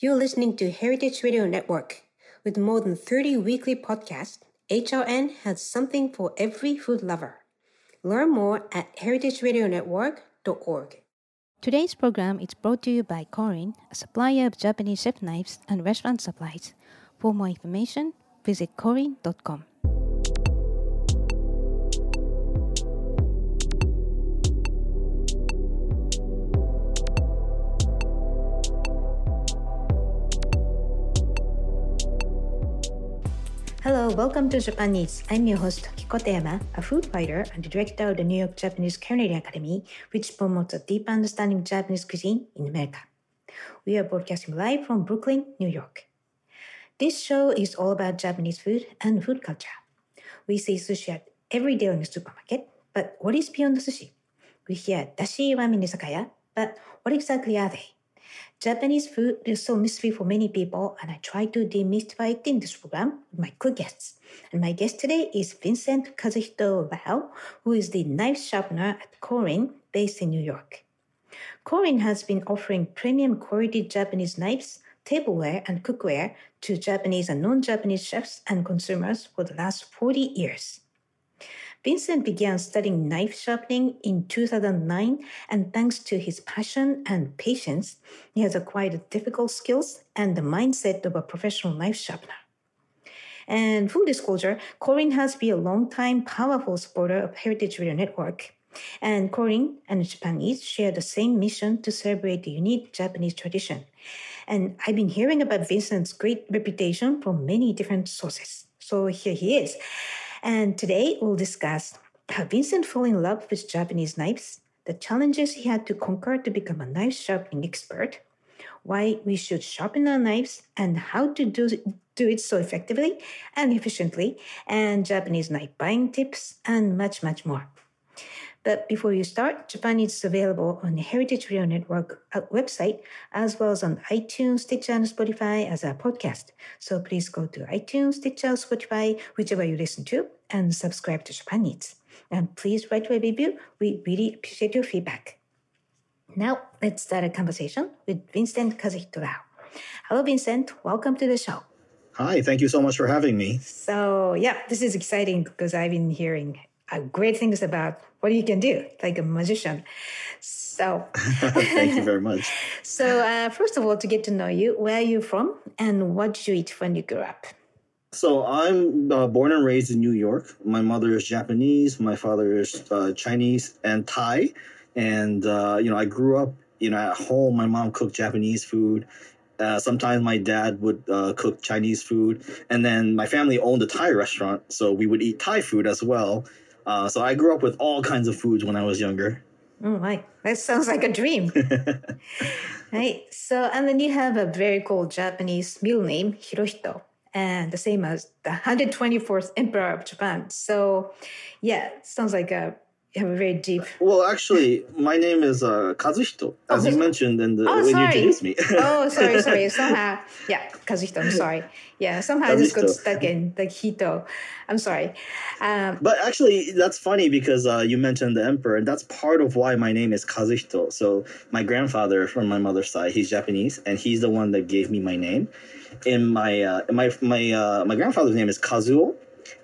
You're listening to Heritage Radio Network. With more than 30 weekly podcasts, HRN has something for every food lover. Learn more at heritageradionetwork.org. Today's program is brought to you by Korin, a supplier of Japanese chef knives and restaurant supplies. For more information, visit korin.com. Hello, welcome to Japan Eats. I'm your host, Akiko Katayama, a food writer and director of the New York Japanese Culinary Academy, which promotes a deep understanding of Japanese cuisine in America. We are broadcasting live from Brooklyn, New York. This show is all about Japanese food and food culture. We see sushi at every day in the supermarket, but what is beyond the sushi? We hear dashi ramen izakaya, but what exactly are they? Japanese food is so mystery for many people, and I try to demystify it in this program with my cool guests. And my guest today is Vincent Kazuhito Lau, who is the knife sharpener at Korin, based in New York. Korin has been offering premium quality Japanese knives, tableware, and cookware to Japanese and non-Japanese chefs and consumers for the last 40 years. Vincent began studying knife sharpening in 2009, and thanks to his passion and patience, he has acquired difficult skills and the mindset of a professional knife sharpener. And full disclosure, Korin has been a long-time powerful supporter of Heritage Radio Network. And Korin and Japan Eats share the same mission to celebrate the unique Japanese tradition. And I've been hearing about Vincent's great reputation from many different sources. So here he is. And today we'll discuss how Vincent fell in love with Japanese knives, the challenges he had to conquer to become a knife sharpening expert, why we should sharpen our knives, and how to do, do it so effectively and efficiently, and Japanese knife buying tips, and much, much more. But before you start, Japan is available on the Heritage Radio Network uh, website, as well as on iTunes, Stitcher, and Spotify as a podcast. So please go to iTunes, Stitcher, Spotify, whichever you listen to, and subscribe to Japan Eats. And please write a review. We really appreciate your feedback. Now, let's start a conversation with Vincent Kazuhito Lau. Hello, Vincent. Welcome to the show. Hi, thank you so much for having me. So, yeah, this is exciting because I've been hearing great things about what you can do, like a magician. So, thank you very much. so, uh, first of all, to get to know you, where are you from and what did you eat when you grew up? So, I'm uh, born and raised in New York. My mother is Japanese, my father is uh, Chinese and Thai. And, uh, you know, I grew up, you know, at home. My mom cooked Japanese food. Uh, sometimes my dad would uh, cook Chinese food, and then my family owned a Thai restaurant, so we would eat Thai food as well. Uh, so I grew up with all kinds of foods when I was younger. Oh my, that sounds like a dream. right. So, and then you have a very cool Japanese middle name, Hirohito, and the same as the 124th Emperor of Japan. So, yeah, sounds like a have a very deep. Well, actually, my name is uh, Kazuhito, as oh, you mentioned the oh, when sorry. you introduced me. oh, sorry, sorry. Somehow, yeah, Kazuhito. I'm sorry. Yeah, somehow Kazuhito. I just got stuck in the Hito. I'm sorry. Um, but actually, that's funny because uh, you mentioned the emperor, and that's part of why my name is Kazuhito. So my grandfather from my mother's side, he's Japanese, and he's the one that gave me my name. In my uh, my my uh, my grandfather's name is Kazuo,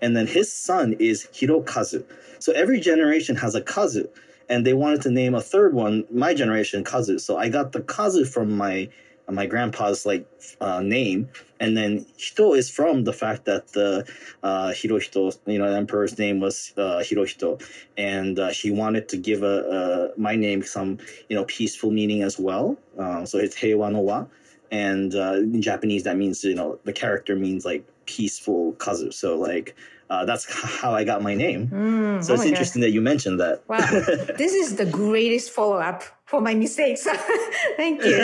and then his son is Hirokazu. So every generation has a kazu, and they wanted to name a third one, my generation, kazu. So I got the kazu from my my grandpa's like uh, name, and then Hito is from the fact that the uh, Hirohito, you know, the emperor's name was uh, Hirohito, and uh, he wanted to give a, a, my name some you know peaceful meaning as well. Uh, so it's Heiwa no wa, and uh, in Japanese that means you know the character means like peaceful kazu. So like uh, that's how I got my name. Mm, so oh it's interesting God. that you mentioned that. Wow, this is the greatest follow up for my mistakes. Thank you.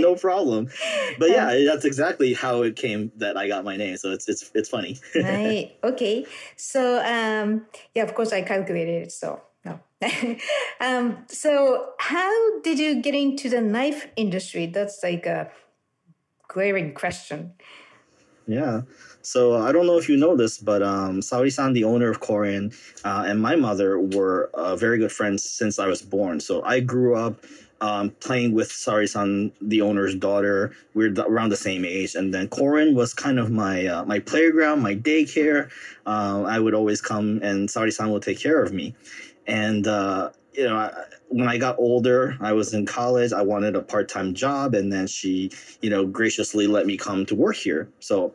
no problem. But yeah, um, that's exactly how it came that I got my name. So it's it's it's funny. right. Okay. So um, yeah, of course I calculated it. So no. um, so how did you get into the knife industry? That's like a glaring question. Yeah. So I don't know if you know this, but um, Saori-san, the owner of Korin, uh, and my mother were uh, very good friends since I was born. So I grew up um, playing with Sari-san, the owner's daughter. We are around the same age, and then Korin was kind of my uh, my playground, my daycare. Uh, I would always come, and Sari-san would take care of me. And uh, you know, I, when I got older, I was in college. I wanted a part time job, and then she, you know, graciously let me come to work here. So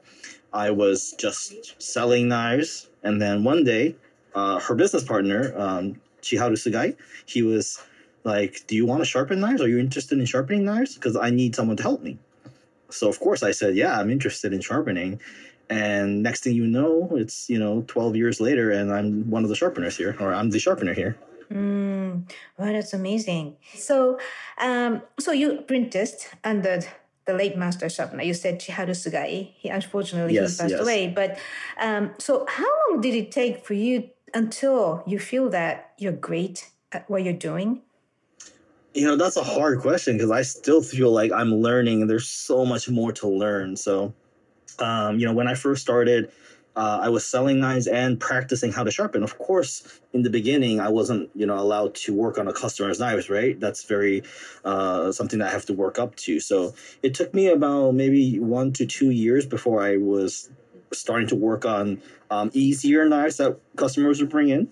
I was just selling knives, and then one day, uh, her business partner, um, Chiharu Sugai, he was like, "Do you want to sharpen knives? Are you interested in sharpening knives? Because I need someone to help me." So of course I said, "Yeah, I'm interested in sharpening." And next thing you know, it's you know 12 years later, and I'm one of the sharpeners here, or I'm the sharpener here. Mm, wow, that's amazing. So, um, so you apprenticed under the late master sharpener. You said Chiharu Sugai. He unfortunately yes, he passed yes. away. But um, so, how long did it take for you until you feel that you're great at what you're doing? You know, that's a hard question because I still feel like I'm learning, and there's so much more to learn. So, um, you know, when I first started uh, I was selling knives and practicing how to sharpen. Of course, in the beginning, I wasn't, you know, allowed to work on a customer's knives, right? That's very uh, something that I have to work up to. So it took me about maybe one to two years before I was starting to work on um, easier knives that customers would bring in.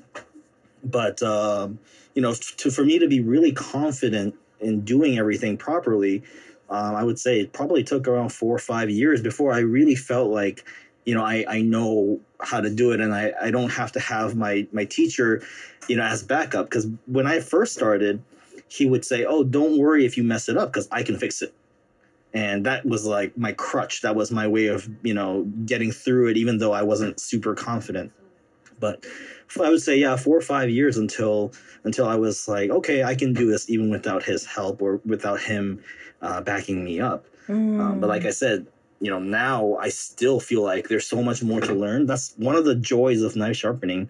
But um, you know, to for me to be really confident in doing everything properly, um, I would say it probably took around four or five years before I really felt like you know I, I know how to do it and I, I don't have to have my my teacher you know as backup. Because when i first started he would say oh don't worry if you mess it up because i can fix it. And that was like my crutch. That was my way of you know getting through it even though i wasn't super confident. But i would say yeah four or five years until until i was like okay i can do this even without his help or without him uh, backing me up. Mm. um, but like i said you know now i still feel like there's so much more to learn. That's one of the joys of knife sharpening.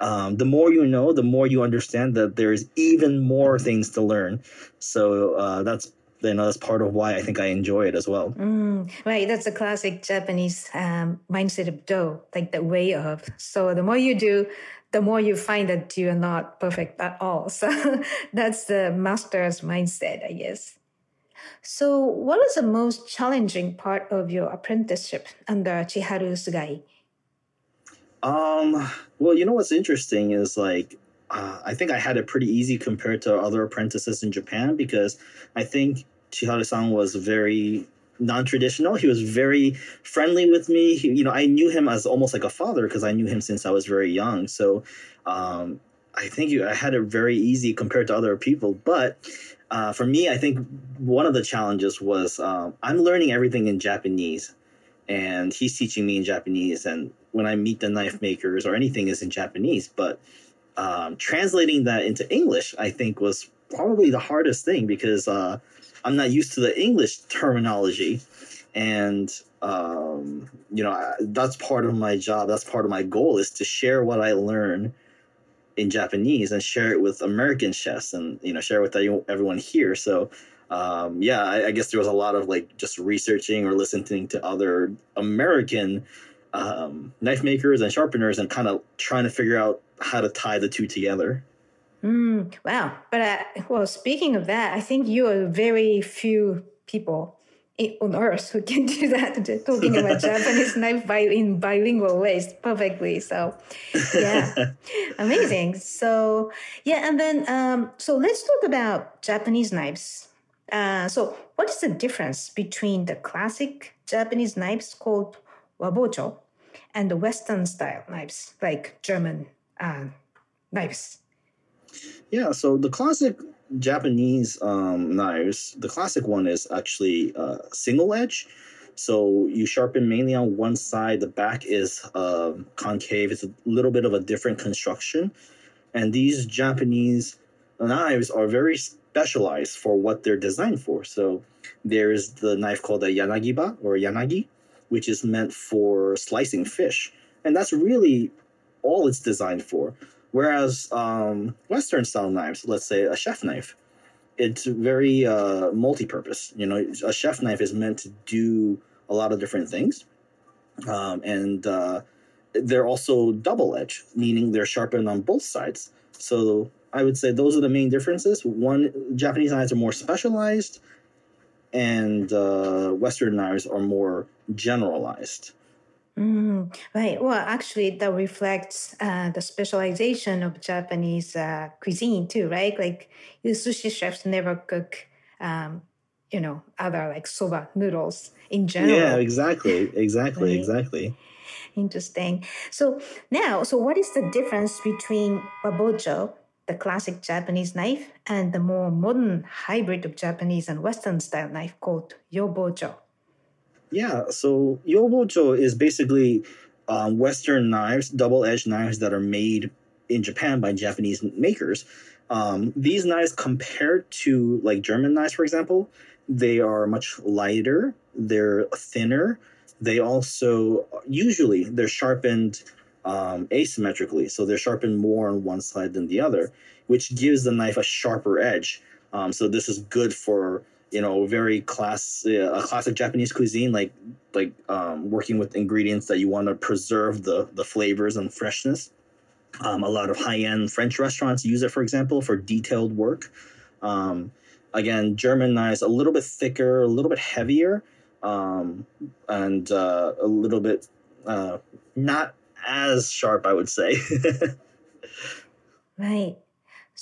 Um, the more you know the more you understand that there's even more things to learn. So uh, that's you know that's part of why i think i enjoy it as well. Mm, right. That's a classic japanese um, mindset of do like the way of. So the more you do the more you find that you're not perfect at all. So that's the master's mindset i guess so, what was the most challenging part of your apprenticeship under Chiharu Sugai? Um, well, you know what's interesting is like uh, I think I had it pretty easy compared to other apprentices in Japan because I think Chiharu-san was very non-traditional. He was very friendly with me. He, you know, I knew him as almost like a father because I knew him since I was very young. So, um, I think I had it very easy compared to other people. But uh, for me, I think one of the challenges was um, I'm learning everything in Japanese, and he's teaching me in Japanese. And when I meet the knife makers or anything is in Japanese, but um, translating that into English, I think was probably the hardest thing because uh, I'm not used to the English terminology, and um, you know that's part of my job. That's part of my goal is to share what I learn in Japanese and share it with American chefs and you know share with everyone here. So um, yeah, I, I, guess there was a lot of like just researching or listening to other American um, knife makers and sharpeners and kind of trying to figure out how to tie the two together. Mm, wow. But uh, well, speaking of that, I think you are very few people on earth who can do that. Talking about japanese knife by, in bilingual ways perfectly so yeah. Amazing. So yeah and then um, so let's talk about japanese knives. Uh, so what is the difference between the classic japanese knives called wabocho and the western style knives like german uh, knives? Yeah so the classic Japanese um, knives, the classic one is actually uh, single edge. So you sharpen mainly on one side. The back is uh, concave. It's a little bit of a different construction. And these Japanese knives are very specialized for what they're designed for. So there's the knife called a yanagiba or yanagi, which is meant for slicing fish. And that's really all it's designed for. Whereas um, Western style knives, let's say a chef knife, it's very uh, multi-purpose. You know, a chef knife is meant to do a lot of different things, um, and uh, they're also double edged, meaning they're sharpened on both sides. So I would say those are the main differences. One, Japanese knives are more specialized, and uh, Western knives are more generalized. Mm, right. Well, actually, that reflects uh, the specialization of Japanese uh, cuisine too, right? Like, the sushi chefs never cook, um, you know, other like soba noodles in general. Yeah, exactly, exactly, Right. exactly. Interesting. So now, so what is the difference between wabocho, the classic Japanese knife, and the more modern hybrid of Japanese and Western style knife called yobocho? Yeah, so yobocho is basically um, Western knives, double-edged knives that are made in Japan by Japanese makers. Um, these knives, compared to like German knives, for example, they are much lighter. They're thinner. They also usually they're sharpened um, asymmetrically, so they're sharpened more on one side than the other, which gives the knife a sharper edge. Um, so this is good for you know very class uh, a classic Japanese cuisine, like like um, working with ingredients that you want to preserve the the flavors and freshness. Um, a lot of high end French restaurants use it, for example, for detailed work. Um, again, German knives a little bit thicker, a little bit heavier, um, and uh, a little bit uh, not as sharp, I would say. Right.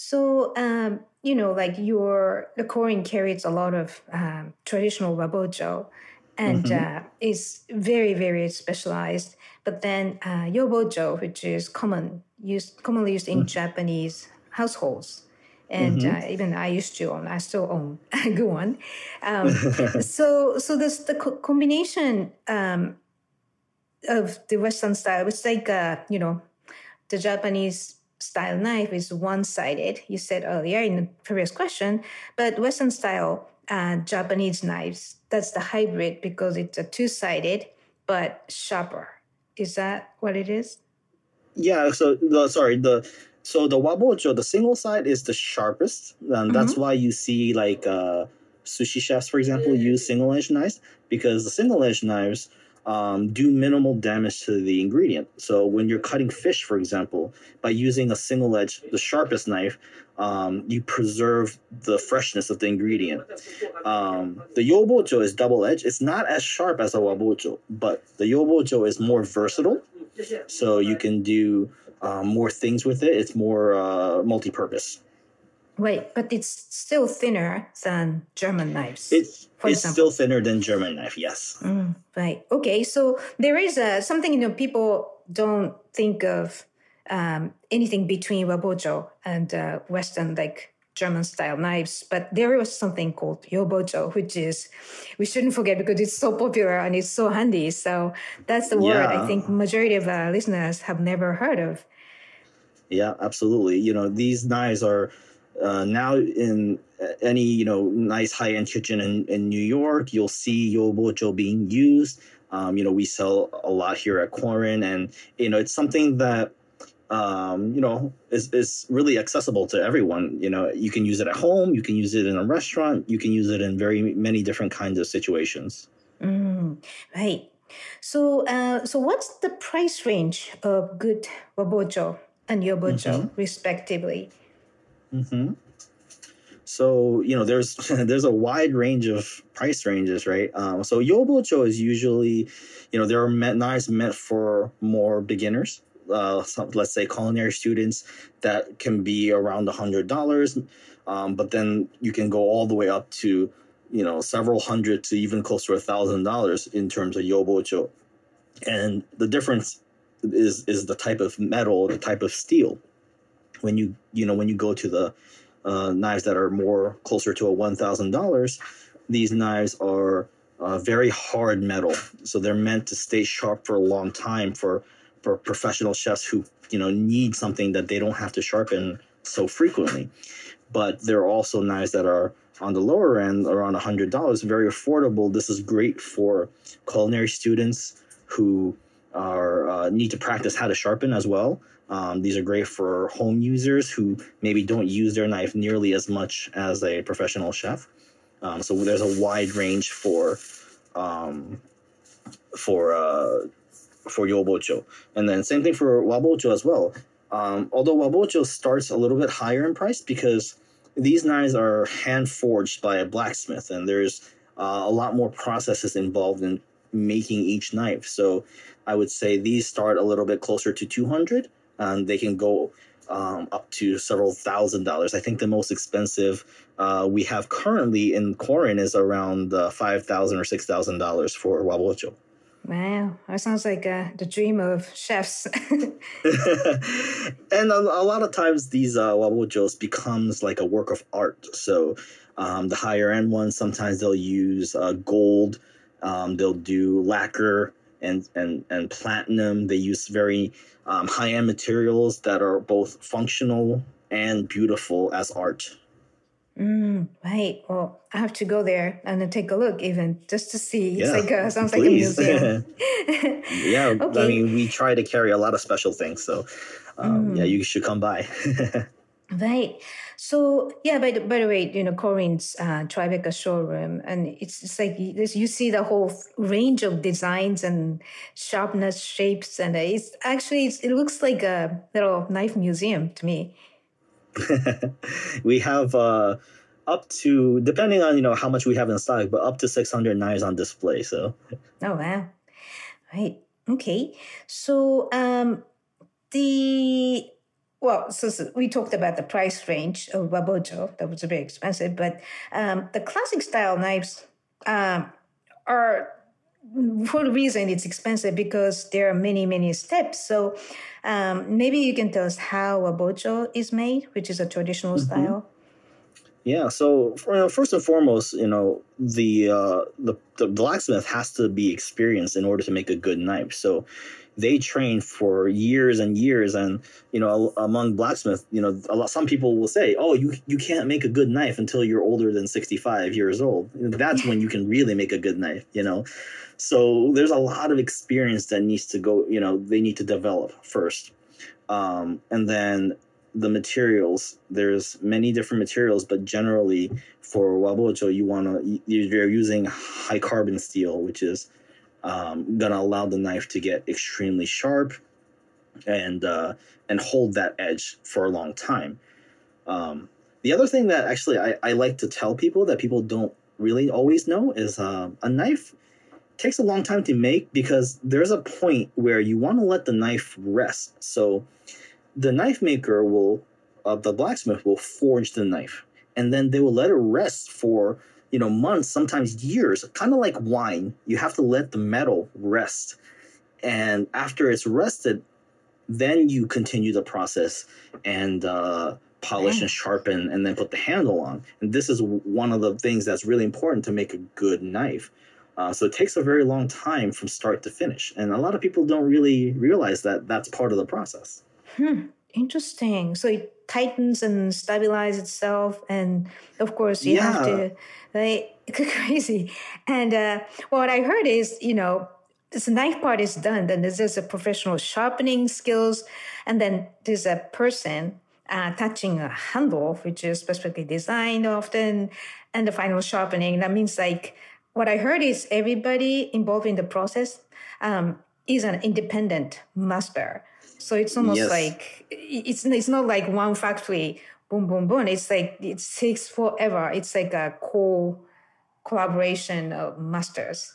So, um, you know, like your the Korin carries a lot of um, traditional wabocho, and Mhm. uh, is very very specialized. But then uh, yobocho, which is common used commonly used in Japanese households, and uh, even I used to own, I still own a good one. Um, so, so this the co- combination um, of the Western style, it's like uh, you know, the Japanese style knife is one-sided. You said earlier in the previous question, but Western style uh, Japanese knives that's the hybrid because it's a two-sided but sharper. Is that what it is? Yeah, so the sorry, the so the wabocho, the single side is the sharpest. And that's why you see like uh sushi chefs, for example, use single edge knives because the single edge knives um, do minimal damage to the ingredient. So when you're cutting fish, for example, by using a single edge, the sharpest knife, um, you preserve the freshness of the ingredient. Um, the yobocho is double edged. It's not as sharp as a wabocho, but the yobocho is more versatile so you can do um, more things with it. It's more uh, multi-purpose. Wait, but it's still thinner than German knives. It's it's example. still thinner than German knife. Yes. Mm, right. Okay. So there is a, something you know people don't think of um, anything between wabocho and uh, Western like German style knives, but there was something called yobocho, which is we shouldn't forget because it's so popular and it's so handy. So that's the word I think majority of our listeners have never heard of. Yeah, absolutely. You know, these knives are uh, now in any you know nice high-end kitchen in, in New York. You'll see yobocho being used. Um, you know, we sell a lot here at Korin, and you know, it's something that um, you know is is really accessible to everyone. You know, you can use it at home, you can use it in a restaurant, you can use it in very many different kinds of situations. Mm, right. So, uh, so what's the price range of good wabocho and yobocho, respectively? Hmm So you know, there's there's a wide range of price ranges, right? Um, so yobocho is usually, you know, there are knives meant for more beginners. Uh, some, let's say culinary students that can be around a hundred dollars, um, but then you can go all the way up to, you know, several hundred to even close to a thousand dollars in terms of yobocho, and the difference is is the type of metal, the type of steel. When you you know when you go to the uh, knives that are more closer to a one thousand dollars, these knives are uh, very hard metal, so they're meant to stay sharp for a long time for for professional chefs who you know need something that they don't have to sharpen so frequently. But there are also knives that are on the lower end, around a hundred dollars, very affordable. This is great for culinary students who are uh, need to practice how to sharpen as well. Um, these are great for home users who maybe don't use their knife nearly as much as a professional chef. Um, so there's a wide range for um, for uh, for yobocho, and then same thing for wabocho as well. Um, although Wabocho starts a little bit higher in price because these knives are hand forged by a blacksmith, and there's uh, a lot more processes involved in making each knife. So I would say these start a little bit closer to 200 and they can go um, up to several thousand dollars. I think the most expensive uh, we have currently in Korin is around uh, five thousand or six thousand dollars for wabocho. Wow, that sounds like uh, the dream of chefs. and a, a, lot of times these uh, wabochos becomes like a work of art. So um, the higher end ones, sometimes they'll use uh, gold. Um, they'll do lacquer and and and platinum. They use very um, high end materials that are both functional and beautiful as art. Mm, right. Well, I have to go there and take a look, even just to see. It's yeah, like a, sounds please. like a museum. yeah, okay. I mean, we try to carry a lot of special things, so um, mm. yeah, you should come by. right. So yeah, by the, by the way, you know, Korin's uh, Tribeca showroom, and it's, it's like you see the whole range of designs and sharpness, shapes, and it's actually it's, it looks like a little knife museum to me. we have uh, up to depending on you know how much we have in stock, but up to six hundred knives on display. So. Oh wow! Right. Okay. So um, the well, so, so, we talked about the price range of Wabocho. That was very expensive, but um, the classic style knives um, are for the reason it's expensive because there are many many steps. So um, maybe you can tell us how Wabocho is made, which is a traditional mm-hmm. style. Yeah. So for, first and foremost, you know the, uh, the the blacksmith has to be experienced in order to make a good knife. So they train for years and years and you know among blacksmiths you know lot some people will say oh you you can't make a good knife until you're older than 65 years old that's when you can really make a good knife you know so there's a lot of experience that needs to go you know they need to develop first um, and then the materials there's many different materials but generally for wabocho you want to you're using high carbon steel which is um, to allow the knife to get extremely sharp and uh, and hold that edge for a long time. Um, the other thing that actually I, I like to tell people that people don't really always know is uh, a knife takes a long time to make because there's a point where you want to let the knife rest. So the knife maker will, uh, the blacksmith will forge the knife and then they will let it rest for you know months sometimes years kind of like wine. You have to let the metal rest. And after it's rested then you continue the process and uh, polish and sharpen and then put the handle on. And this is one of the things that's really important to make a good knife. Uh, so it takes a very long time from start to finish and a lot of people don't really realize that that's part of the process hmm. interesting so it tightens and stabilizes itself and of course you yeah. have to right crazy and uh, what i heard is you know this knife part is done then there's a professional sharpening skills and then there's a person uh, touching a handle which is specifically designed often and the final sharpening that means like what i heard is everybody involved in the process um, is an independent master so it's almost yes. like it's it's not like one factory boom boom boom. It's like it takes forever. It's like a co collaboration of masters.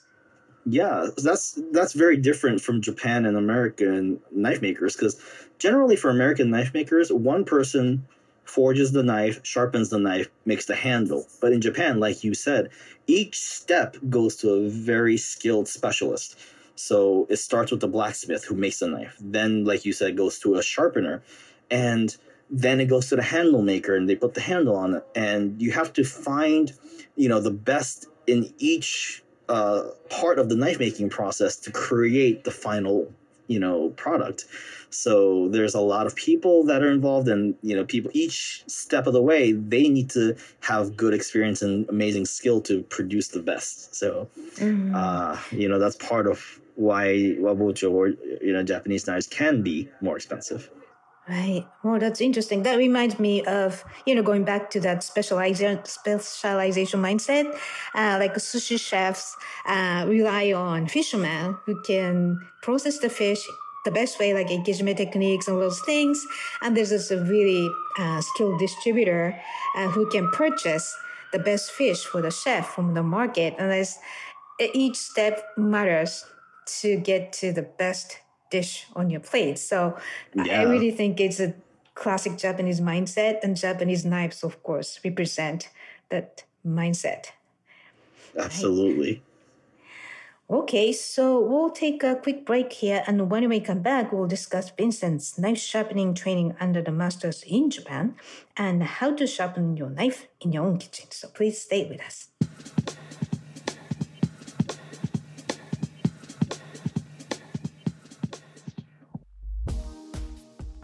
Yeah, that's that's very different from Japan and American knife makers because generally for American knife makers, one person forges the knife, sharpens the knife, makes the handle. But in Japan, like you said, each step goes to a very skilled specialist. So it starts with the blacksmith who makes the knife. Then, like you said, goes to a sharpener. And then it goes to the handle maker and they put the handle on it. And you have to find, you know, the best in each uh, part of the knife making process to create the final, you know, product. So there's a lot of people that are involved, and you know, people each step of the way they need to have good experience and amazing skill to produce the best. So, mm-hmm. uh, you know, that's part of why wabocho or you know Japanese knives can be more expensive. Right. Well, that's interesting. That reminds me of you know going back to that specialization specialization mindset. Uh, like sushi chefs uh, rely on fishermen who can process the fish the best way, like engagement techniques and those things. And there's a really uh, skilled distributor uh, who can purchase the best fish for the chef from the market. And there's, each step matters to get to the best dish on your plate. So yeah. I really think it's a classic Japanese mindset, and Japanese knives, of course, represent that mindset. Absolutely. Okay, so we'll take a quick break here, and when we come back, we'll discuss Vincent's knife sharpening training under the masters in Japan and how to sharpen your knife in your own kitchen. So please stay with us.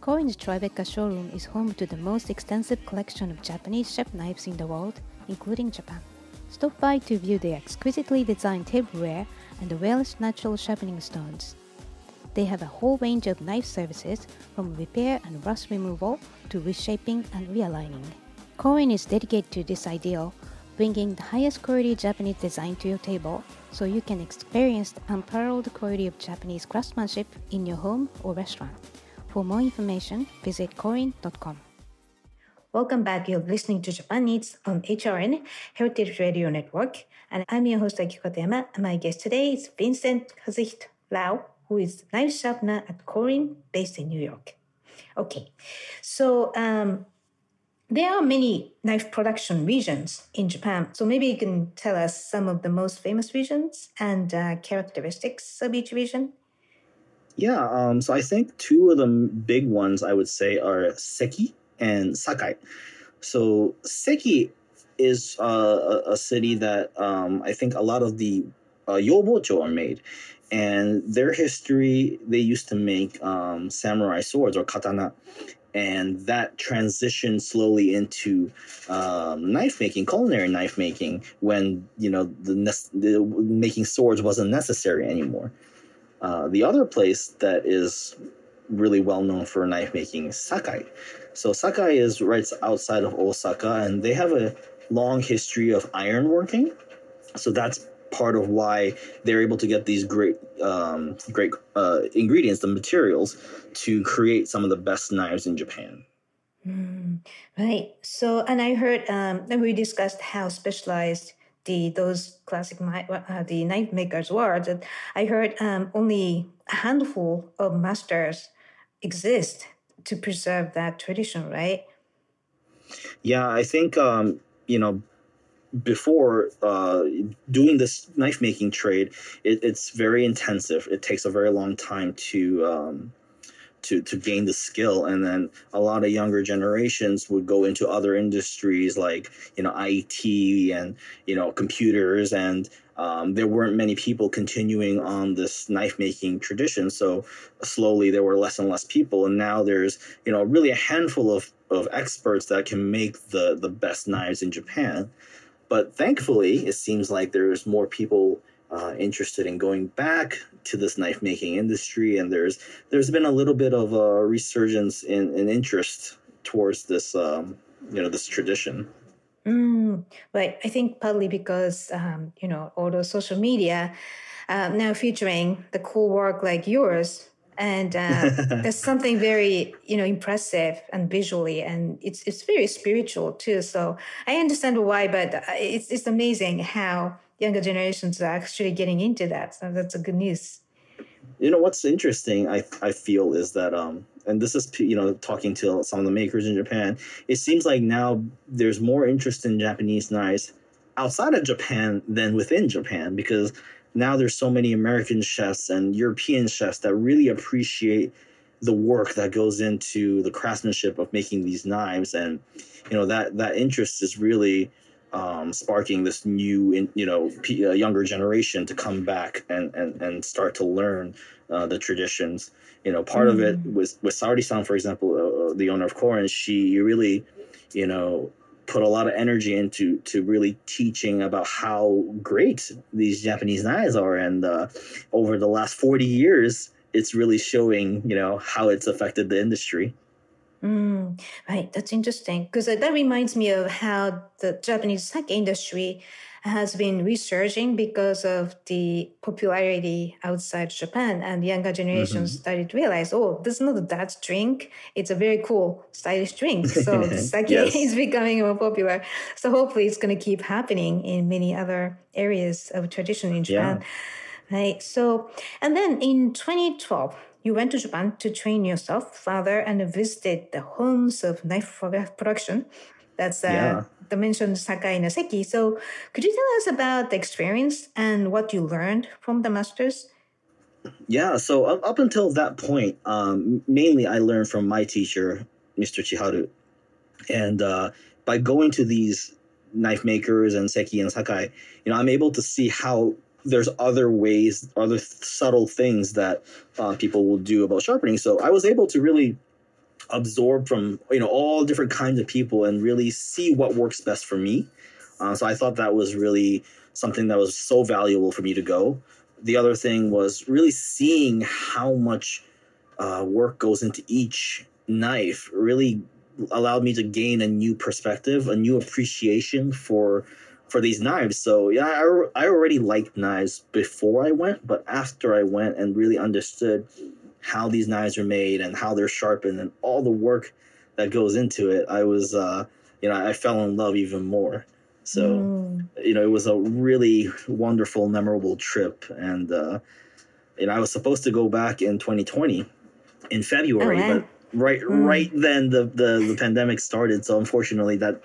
Korin's Tribeca showroom is home to the most extensive collection of Japanese chef knives in the world, including Japan. Stop by to view their exquisitely designed tableware and the Welsh natural sharpening stones. They have a whole range of knife services from repair and rust removal to reshaping and realigning. Korin is dedicated to this ideal, bringing the highest quality Japanese design to your table so you can experience the unparalleled quality of Japanese craftsmanship in your home or restaurant. For more information, visit korin.com. Welcome back. You're listening to Japan Eats on HRN, Heritage Radio Network. And I'm your host, Akiko Katayama. And my guest today is Vincent Kazuhito Lau, who is knife sharpener at Korin, based in New York. Okay, so um, there are many knife production regions in Japan. So maybe you can tell us some of the most famous regions and uh, characteristics of each region. Yeah, um, so I think two of the big ones I would say are Seki and Sakai. So Seki is uh, a, a, city that um, I think a lot of the uh, yobocho are made. And their history, they used to make um, samurai swords or katana. And that transitioned slowly into um, knife making, culinary knife making, when you know the, the making swords wasn't necessary anymore. Uh, the other place that is really well known for knife making is Sakai. So Sakai is right outside of Osaka, and they have a long history of ironworking. So that's part of why they're able to get these great, um, great uh, ingredients, the materials, to create some of the best knives in Japan. Mm, right. So, and I heard um, we discussed how specialized the those classic uh, the knife makers were that I heard um, only a handful of masters exist to preserve that tradition, right? Yeah, I think um, you know before uh, doing this knife making trade, it, it's very intensive. It takes a very long time to um, to to gain the skill. And then a lot of younger generations would go into other industries like you know IT and you know computers. And um, there weren't many people continuing on this knife making tradition. So slowly there were less and less people. And now there's you know really a handful of of experts that can make the the best knives in Japan. But thankfully it seems like there's more people uh, interested in going back to this knife making industry, and there's there's been a little bit of a resurgence in, in interest towards this um, you know this tradition. Mm, right. I think partly because um, you know all the social media uh, now featuring the cool work like yours, and uh, there's something very you know impressive and visually, and it's it's very spiritual too. So I understand why, but uh, it's it's amazing how younger generations are actually getting into that. So that's a good news. You know what's interesting, I I feel is that um, and this is you know talking to some of the makers in Japan, it seems like now there's more interest in Japanese knives outside of Japan than within Japan because now there's so many American chefs and European chefs that really appreciate the work that goes into the craftsmanship of making these knives and you know that that interest is really um, sparking this new, you know, uh, younger generation to come back and, and, and start to learn uh, the traditions. You know, part mm. of it was with Saori-san, for example, uh, uh, the owner of Korin, she really, you know, put a lot of energy into to really teaching about how great these Japanese knives are, and uh, over the last forty years, it's really showing, you know, how it's affected the industry. Mm, right, that's interesting because that reminds me of how the Japanese sake industry has been resurging because of the popularity outside Japan, and younger generations mm-hmm. started to realize, oh, this is not a dad's drink; it's a very cool, stylish drink. So sake yes. is becoming more popular. So hopefully, it's going to keep happening in many other areas of tradition in Japan. Yeah. Right. So, and then in 2012 you went to Japan to train yourself further and visited the homes of knife production. That's uh, yeah. the mentioned Sakai and Seki. So, could you tell us about the experience and what you learned from the masters? Yeah, so up, up until that point, um, mainly I learned from my teacher, Mr. Chiharu. And uh, by going to these knife makers and Seki and Sakai, you know, I'm able to see how there's other ways, other subtle things that uh, people will do about sharpening. So I was able to really absorb from you know all different kinds of people and really see what works best for me. Uh, so I thought that was really something that was so valuable for me to go. The other thing was really seeing how much uh, work goes into each knife. Really allowed me to gain a new perspective, a new appreciation for for these knives. So yeah, I, I already liked knives before I went, but after I went and really understood how these knives are made and how they're sharpened and all the work that goes into it, I was uh, you know I fell in love even more. So mm. you know it was a really wonderful, memorable trip, and uh, you know I was supposed to go back in 2020 in February, oh, but right mm. right then the, the the pandemic started. So unfortunately that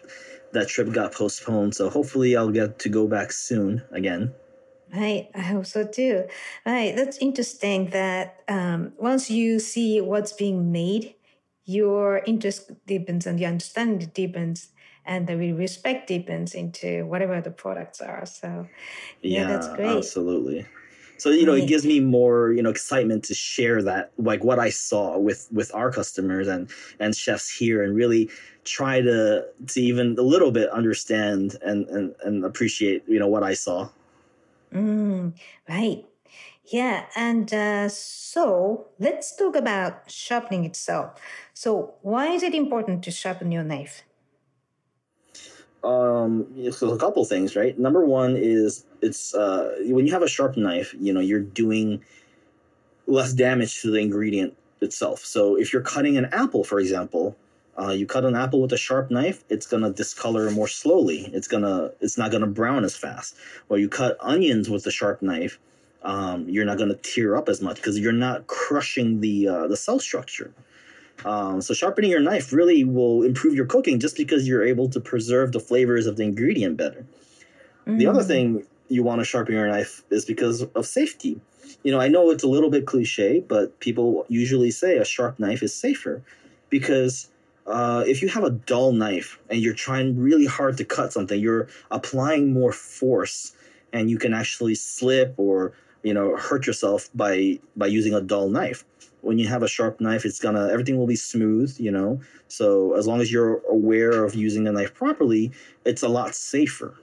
that trip got postponed. So hopefully I'll get to go back soon again. Right, I hope so too. Right, that's interesting that um, once you see what's being made, your interest deepens and your understanding deepens and the respect deepens into whatever the products are. So, yeah, yeah that's great. Absolutely. So you know, right. it gives me more you know excitement to share that like what I saw with with our customers and and chefs here, and really try to to even a little bit understand and and, and appreciate you know what I saw. Mm, right. Yeah, and uh, so let's talk about sharpening itself. So, why is it important to sharpen your knife? Um, so a couple things, right? Number one is it's uh, when you have a sharp knife, you know, you're doing less damage to the ingredient itself. So if you're cutting an apple, for example, uh, you cut an apple with a sharp knife, it's gonna discolor more slowly. It's gonna it's not gonna brown as fast. Or you cut onions with a sharp knife, um, you're not gonna tear up as much because you're not crushing the uh, the cell structure. Um, so sharpening your knife really will improve your cooking just because you're able to preserve the flavors of the ingredient better. Mm. The other mm. thing you want to sharpen your knife is because of safety. You know, I know it's a little bit cliche, but people usually say a sharp knife is safer because uh, if you have a dull knife and you're trying really hard to cut something, you're applying more force, and you can actually slip or you know hurt yourself by by using a dull knife. When you have a sharp knife, it's gonna everything will be smooth, you know. So as long as you're aware of using the knife properly, it's a lot safer.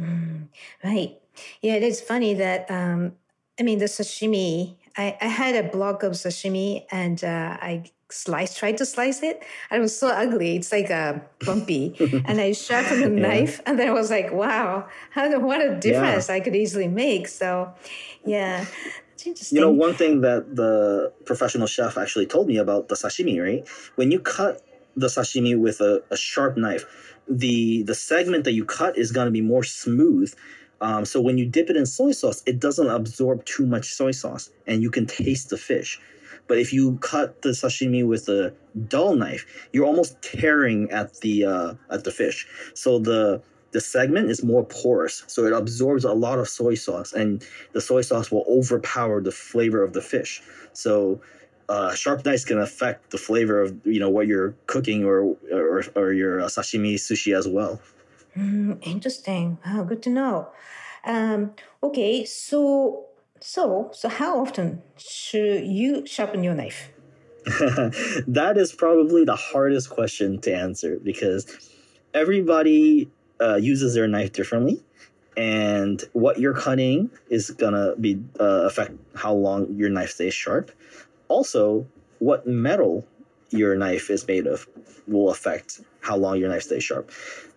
Mm, right. Yeah, it is funny that um, I mean the sashimi. I, I had a block of sashimi and uh, I slice tried to slice it and it was so ugly it's like a bumpy and i sharpened the yeah. knife and then i was like wow how what a difference yeah. i could easily make so yeah you know one thing that the professional chef actually told me about the sashimi right? When you cut the sashimi with a, a sharp knife the the segment that you cut is going to be more smooth. Um, so when you dip it in soy sauce it doesn't absorb too much soy sauce and you can taste the fish. But if you cut the sashimi with a dull knife, you're almost tearing at the uh, at the fish. So the the segment is more porous, so it absorbs a lot of soy sauce, and the soy sauce will overpower the flavor of the fish. So uh, sharp knives can affect the flavor of you know what you're cooking or or, or your uh, sashimi sushi as well. Mm, interesting. Wow, good to know. Um, okay, so so, so how often should you sharpen your knife? that is probably the hardest question to answer because everybody uh, uses their knife differently and what you're cutting is gonna be uh, affect how long your knife stays sharp also what metal your knife is made of will affect how long your knife stays sharp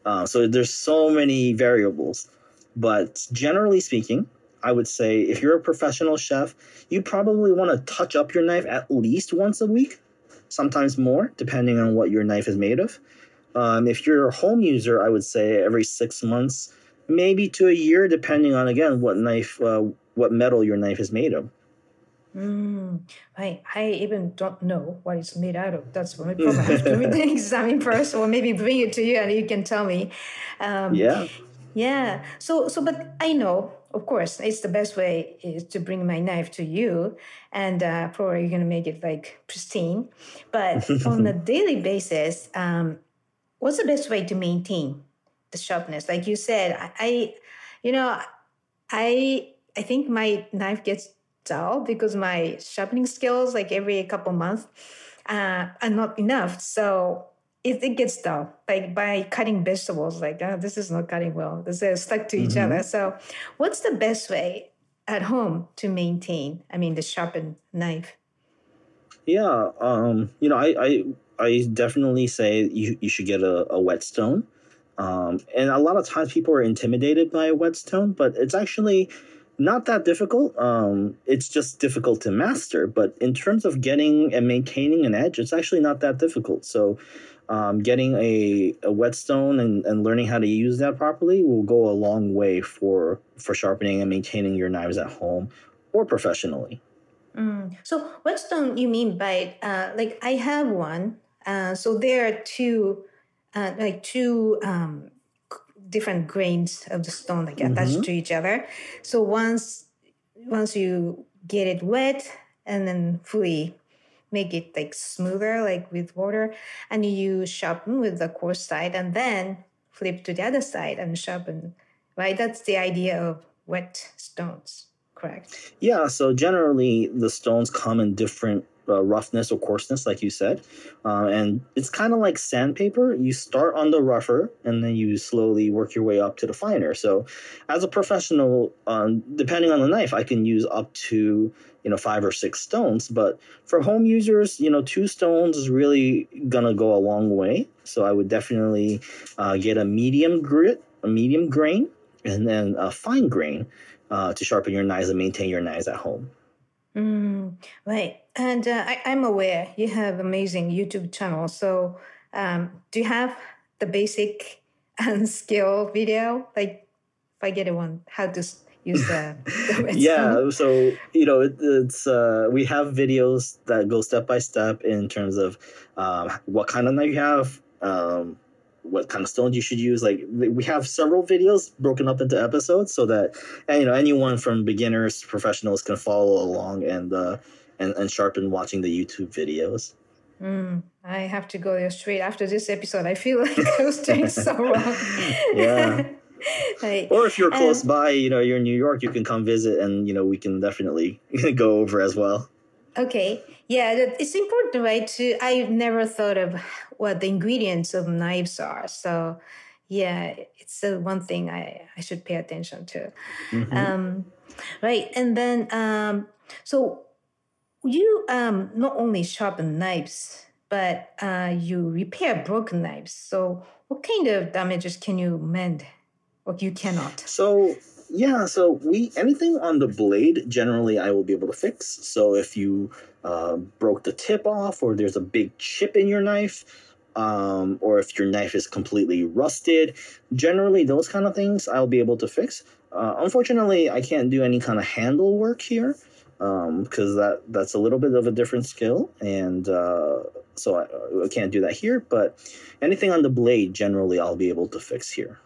uh, so there's so many variables but generally speaking I would say if you're a professional chef, you probably want to touch up your knife at least once a week, sometimes more, depending on what your knife is made of. Um, if you're a home user, I would say every six months, maybe to a year, depending on again what knife, uh, what metal your knife is made of. Mm, I, I even don't know what it's made out of. That's my problem. I have to examine first, or maybe bring it to you and you can tell me. Um, yeah. Yeah. So so but I know, of course, it's the best way is to bring my knife to you and uh, probably you're gonna make it like pristine. But on a daily basis, um, what's the best way to maintain the sharpness? Like you said, I, I you know, I I think my knife gets dull because my sharpening skills like every couple months uh, are not enough. So it, it gets dull like by cutting vegetables like oh, this is not cutting well this is stuck to each mm-hmm. other so what's the best way at home to maintain i mean the sharpened knife yeah um you know i i, I definitely say you, you should get a, a whetstone um and a lot of times people are intimidated by a whetstone but it's actually not that difficult. Um, it's just difficult to master. But in terms of getting and maintaining an edge, it's actually not that difficult. So um, getting a, a whetstone and, and learning how to use that properly will go a long way for for sharpening and maintaining your knives at home or professionally. Mm. So whetstone you mean by uh, like I have one. Uh, so there are two uh, like two um, different grains of the stone like attached mm-hmm. to each other. So once once you get it wet and then fully make it like smoother, like with water, and you sharpen with the coarse side, and then flip to the other side and sharpen. Right, that's the idea of whetstones. Correct. Yeah. So generally, the stones come in different uh, roughness or coarseness, like you said. Uh, and it's kind of like sandpaper. You start on the rougher and then you slowly work your way up to the finer. So, as a professional, um, depending on the knife, I can use up to you know five or six stones. But for home users, you know, two stones is really gonna go a long way. So I would definitely uh, get a medium grit, a medium grain, and then a fine grain uh, to sharpen your knives and maintain your knives at home. Mm, right. And uh, I, am aware you have amazing YouTube channel. So um, do you have the basic and skill video? Like if I get one, how to use the, the yeah so you know it, it's uh, we have videos that go step by step in terms of um, what kind of knife you have um, what kind of stones you should use. Like we have several videos broken up into episodes so that and, you know anyone from beginners to professionals can follow along and uh, and and sharpen watching the YouTube videos. Mm, I have to go there straight after this episode. I feel like I was doing so wrong. yeah. or if you're close um, by, you know, you're in New York, you can come visit, and you know we can definitely go over as well. Okay. Yeah, it's important, right? To I never thought of what the ingredients of knives are. So, yeah, it's the one thing I I should pay attention to. Mm-hmm. Um, right, and then um, so you um, not only sharpen knives, but uh, you repair broken knives. So, what kind of damages can you mend, or you cannot? So yeah, so we anything on the blade generally I will be able to fix. So if you uh, broke the tip off, or there's a big chip in your knife, um, or if your knife is completely rusted, generally those kind of things I'll be able to fix. Uh, unfortunately, I can't do any kind of handle work here because um, that that's a little bit of a different skill, and uh, so I, I can't do that here. But anything on the blade, generally, I'll be able to fix here.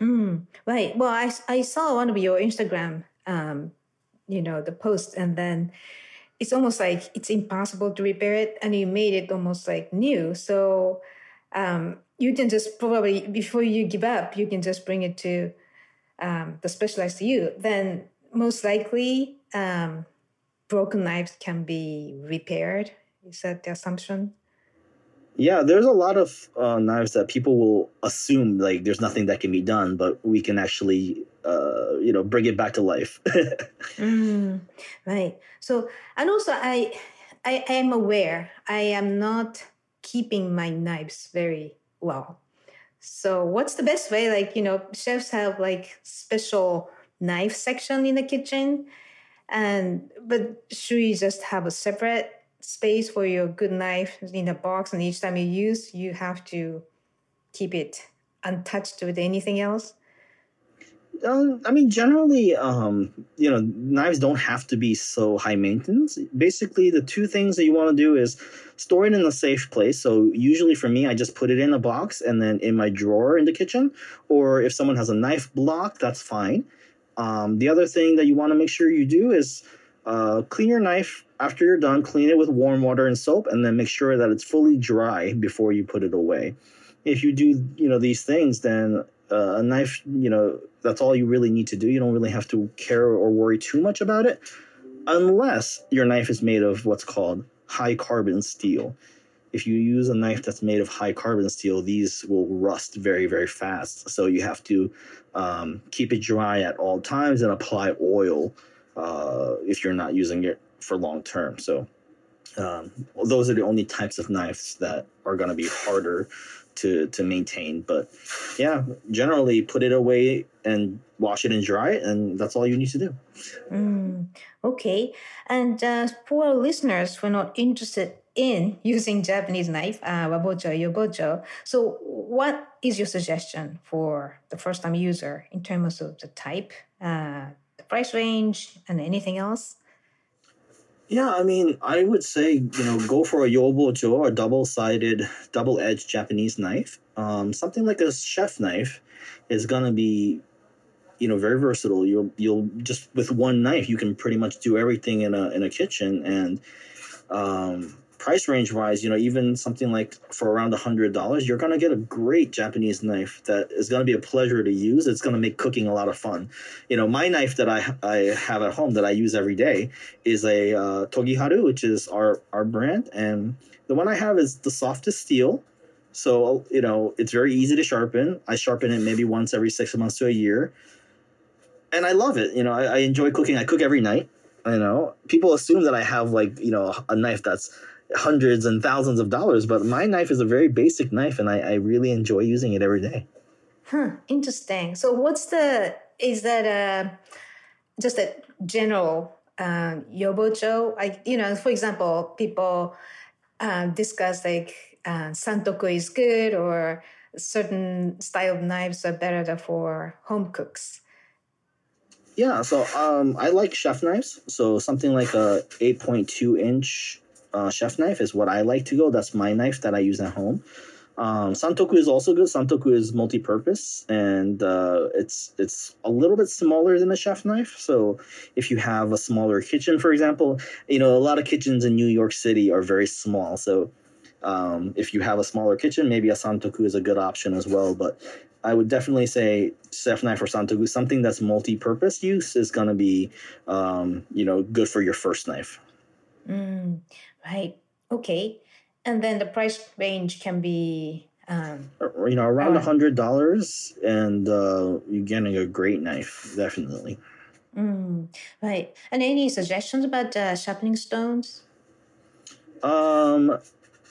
Mm, right. Well, I, I saw one of your Instagram, um, you know, the post, and then it's almost like it's impossible to repair it, and you made it almost like new. So um, you can just probably before you give up, you can just bring it to um, the specialized you. Then most likely, um, broken knives can be repaired Is that the assumption? Yeah, there's a lot of uh, knives that people will assume like there's nothing that can be done, but we can actually, uh, you know, bring it back to life. mm, right. So, and also, I, I, I am aware I am not keeping my knives very well. So, what's the best way? Like, you know, chefs have like special knife section in the kitchen, and but should we just have a separate space for your good knife in a box and each time you use you have to keep it untouched with anything else um, I mean, generally, um, you know, knives don't have to be so high maintenance. Basically, the two things that you want to do is store it in a safe place. So, usually for me, I just put it in a box and then in my drawer in the kitchen. Or if someone has a knife block, that's fine. Um, the other thing that you want to make sure you do is uh, clean your knife after you're done. Clean it with warm water and soap, and then make sure that it's fully dry before you put it away. If you do, you know, these things, then uh, a knife, you know, that's all you really need to do. You don't really have to care or worry too much about it, unless your knife is made of what's called high carbon steel. If you use a knife that's made of high carbon steel, these will rust very, very fast. So you have to um, keep it dry at all times and apply oil uh, if you're not using it for long term. So um, those are the only types of knives that are going to be harder to to maintain. But yeah, generally put it away and wash it and dry it, and that's all you need to do. Mm, okay, and uh, for listeners who are not interested in using Japanese knife, uh, wabocho, yobocho. So, what is your suggestion for the first time user in terms of the type, uh, price range, and anything else? Yeah, I mean, I would say you know go for a yobocho or double-sided, double-edged Japanese knife. Um, something like a chef knife is gonna be, you know, very versatile. You'll you'll just with one knife you can pretty much do everything in a in a kitchen and. Um, price range wise, you know, even something like for around a hundred dollars, you're gonna get a great Japanese knife that is gonna be a pleasure to use. It's gonna make cooking a lot of fun. You know, my knife that I I have at home that I use every day is a uh, Togiharu, which is our our brand, and the one I have is the softest steel. So you know, it's very easy to sharpen. I sharpen it maybe once every six months to a year, and I love it. You know, I, I enjoy cooking. I cook every night. You know, people assume that I have like you know a knife that's hundreds and thousands of dollars, but my knife is a very basic knife and I, I really enjoy using it every day. Huh, interesting. So what's the, is that a, just a general um, yobocho? Like, you know, for example, people uh, discuss like uh, santoku is good or certain style of knives are better for home cooks. Yeah, so um, I like chef knives. So something like a 8.2 inch uh, chef knife is what I like to go. That's my knife that I use at home. Um, Santoku is also good. Santoku is multi-purpose, and uh, it's it's a little bit smaller than a chef knife. So if you have a smaller kitchen, for example, you know a lot of kitchens in New York City are very small. So um, if you have a smaller kitchen, maybe a Santoku is a good option as well. But I would definitely say chef knife or Santoku, something that's multi-purpose use is going to be, um, you know, good for your first knife. Mm. Right. Okay. And then the price range can be um, you know around a hundred dollars and uh, you're getting a great knife definitely mm, right and any suggestions about uh, sharpening stones um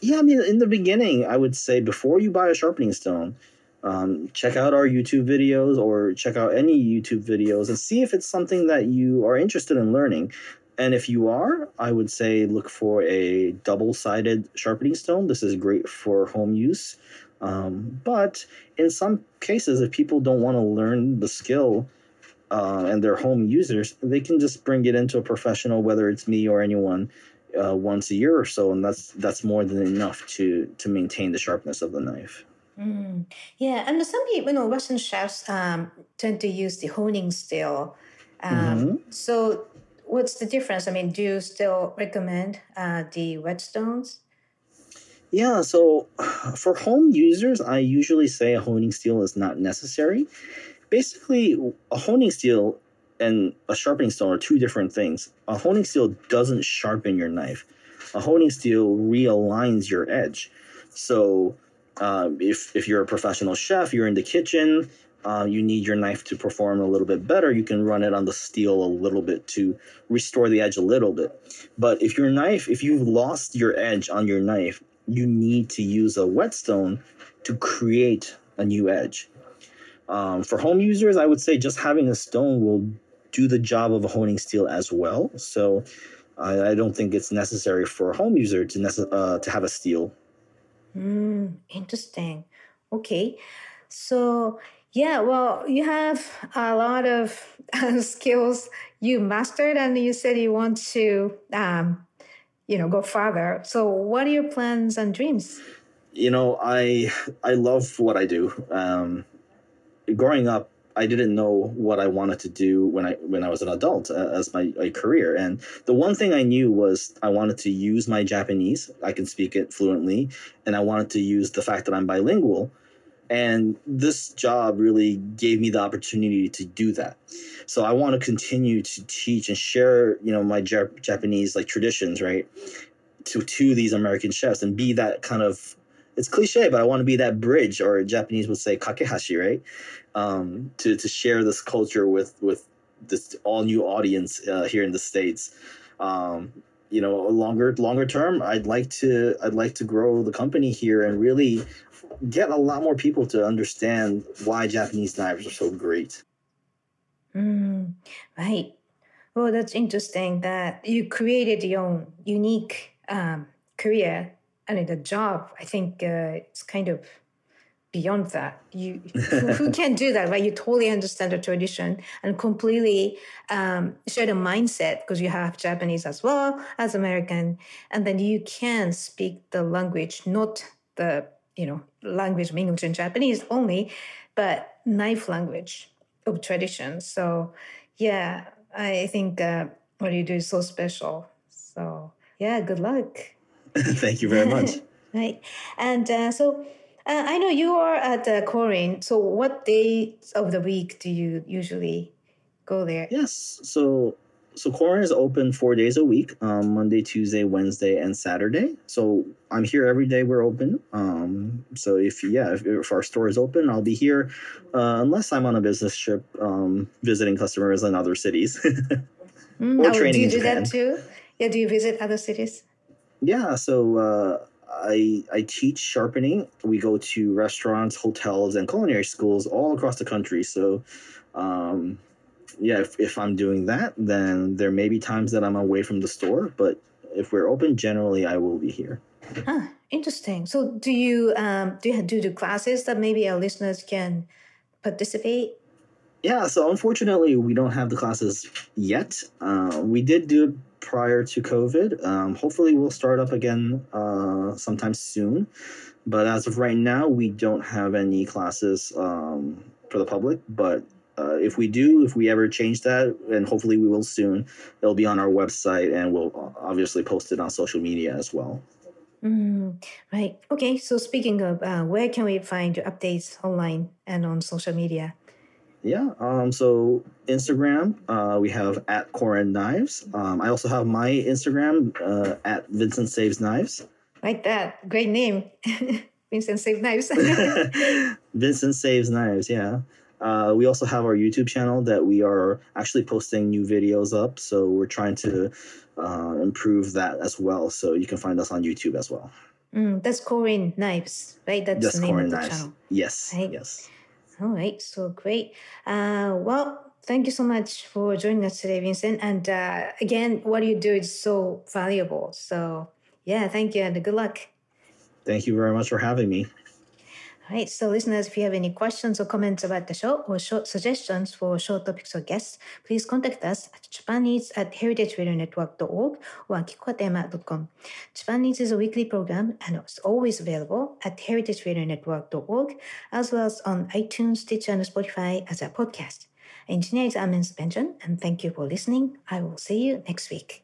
yeah i mean in the beginning i would say before you buy a sharpening stone um, check out our youtube videos or check out any youtube videos and see if it's something that you are interested in learning and if you are, I would say look for a double sided sharpening stone. This is great for home use. Um, but in some cases, if people don't want to learn the skill uh, and they're home users, they can just bring it into a professional, whether it's me or anyone, uh, once a year or so, and that's that's more than enough to to maintain the sharpness of the knife. Mm. Yeah, and some people, you know, Western chefs um, tend to use the honing steel. Um, mm-hmm. So what's the difference? I mean, do you still recommend uh, the whetstones? Yeah, so for home users, I usually say a honing steel is not necessary. Basically, a honing steel and a sharpening stone are two different things. A honing steel doesn't sharpen your knife. a honing steel realigns your edge. So uh, if if you're a professional chef, you're in the kitchen, uh, you need your knife to perform a little bit better. You can run it on the steel a little bit to restore the edge a little bit. But if your knife, if you've lost your edge on your knife, you need to use a whetstone to create a new edge. Um, for home users, I would say just having a stone will do the job of a honing steel as well. So I, I don't think it's necessary for a home user to nece- uh, to have a steel. Mm, interesting. Okay. So, yeah, well, you have a lot of skills you mastered, and you said you want to, um, you know, go further. So, what are your plans and dreams? You know, I I love what I do. Um, growing up, I didn't know what I wanted to do when I when I was an adult uh, as my, my career. And the one thing I knew was I wanted to use my Japanese. I can speak it fluently, and I wanted to use the fact that I'm bilingual. And this job really gave me the opportunity to do that. So I want to continue to teach and share, you know, my Jap- Japanese like traditions, right, to to these American chefs and be that kind of it's cliche, but I want to be that bridge, or Japanese would say kakehashi, right? Um, to to share this culture with with this all new audience uh, here in the states. Um, you know, longer longer term, I'd like to I'd like to grow the company here and really get a lot more people to understand why Japanese knives are so great. Mm, right. Well, that's interesting that you created your own unique um, career and the job, I think uh, it's kind of beyond that. You who, who can do that, right? You totally understand the tradition and completely um, share the mindset because you have Japanese as well as American, and then you can speak the language, not the you know language of English and Japanese only, but knife language of tradition. So yeah, I think uh, what you do is so special. So yeah, good luck. Thank you very much. right. And uh, so uh, I know you are at uh, Korin. So what days of the week do you usually go there? Yes. So so Korin is open four days a week um, monday tuesday wednesday and saturday. So i'm here every day we're open. Um, so if yeah if, if, our store is open i'll be here uh, unless i'm on a business trip um, visiting customers in other cities. Mm, or oh, training do you do that too? Yeah do you visit other cities? Yeah, so uh, I I teach sharpening. We go to restaurants, hotels, and culinary schools all across the country. So, um, yeah, if, if I'm doing that, then there may be times that I'm away from the store. But if we're open, generally I will be here. Huh, interesting. So, do you um, do you do the classes that maybe our listeners can participate? Yeah, so unfortunately, we don't have the classes yet. Uh, we did do prior to COVID. Um, hopefully, we'll start up again uh, sometime soon. But as of right now, we don't have any classes um, for the public. But uh, if we do, if we ever change that, and hopefully we will soon, it'll be on our website and we'll obviously post it on social media as well. Mm, right. Okay. So speaking of, uh, where can we find your updates online and on social media? Yeah. Um, so Instagram, uh, we have at Korin Knives. Um, I also have my Instagram uh, at Vincent Saves Knives. Like that. Great name. Vincent Saves Knives. Vincent Saves Knives, yeah. Uh, we also have our YouTube channel that we are actually posting new videos up. So we're trying to uh, improve that as well. So you can find us on YouTube as well. Mm, that's Korin Knives, right? That's, that's the name of the Knives. channel. Yes. Right? Yes. All right, so great. Uh, well, thank you so much for joining us today, Vincent. And uh, again, what you do is so valuable. So, yeah, thank you and good luck. Thank you very much for having me. Right, so listeners, if you have any questions or comments about the show or short suggestions for short topics or guests, please contact us at Japan Eats at heritageradionetwork.org or akikokatayama.com. Japanese is a weekly program and it's always available at heritageradionetwork.org as well as on iTunes, Stitcher, and Spotify as a podcast. Engineer is Amen Benjamin, and thank you for listening. I will see you next week.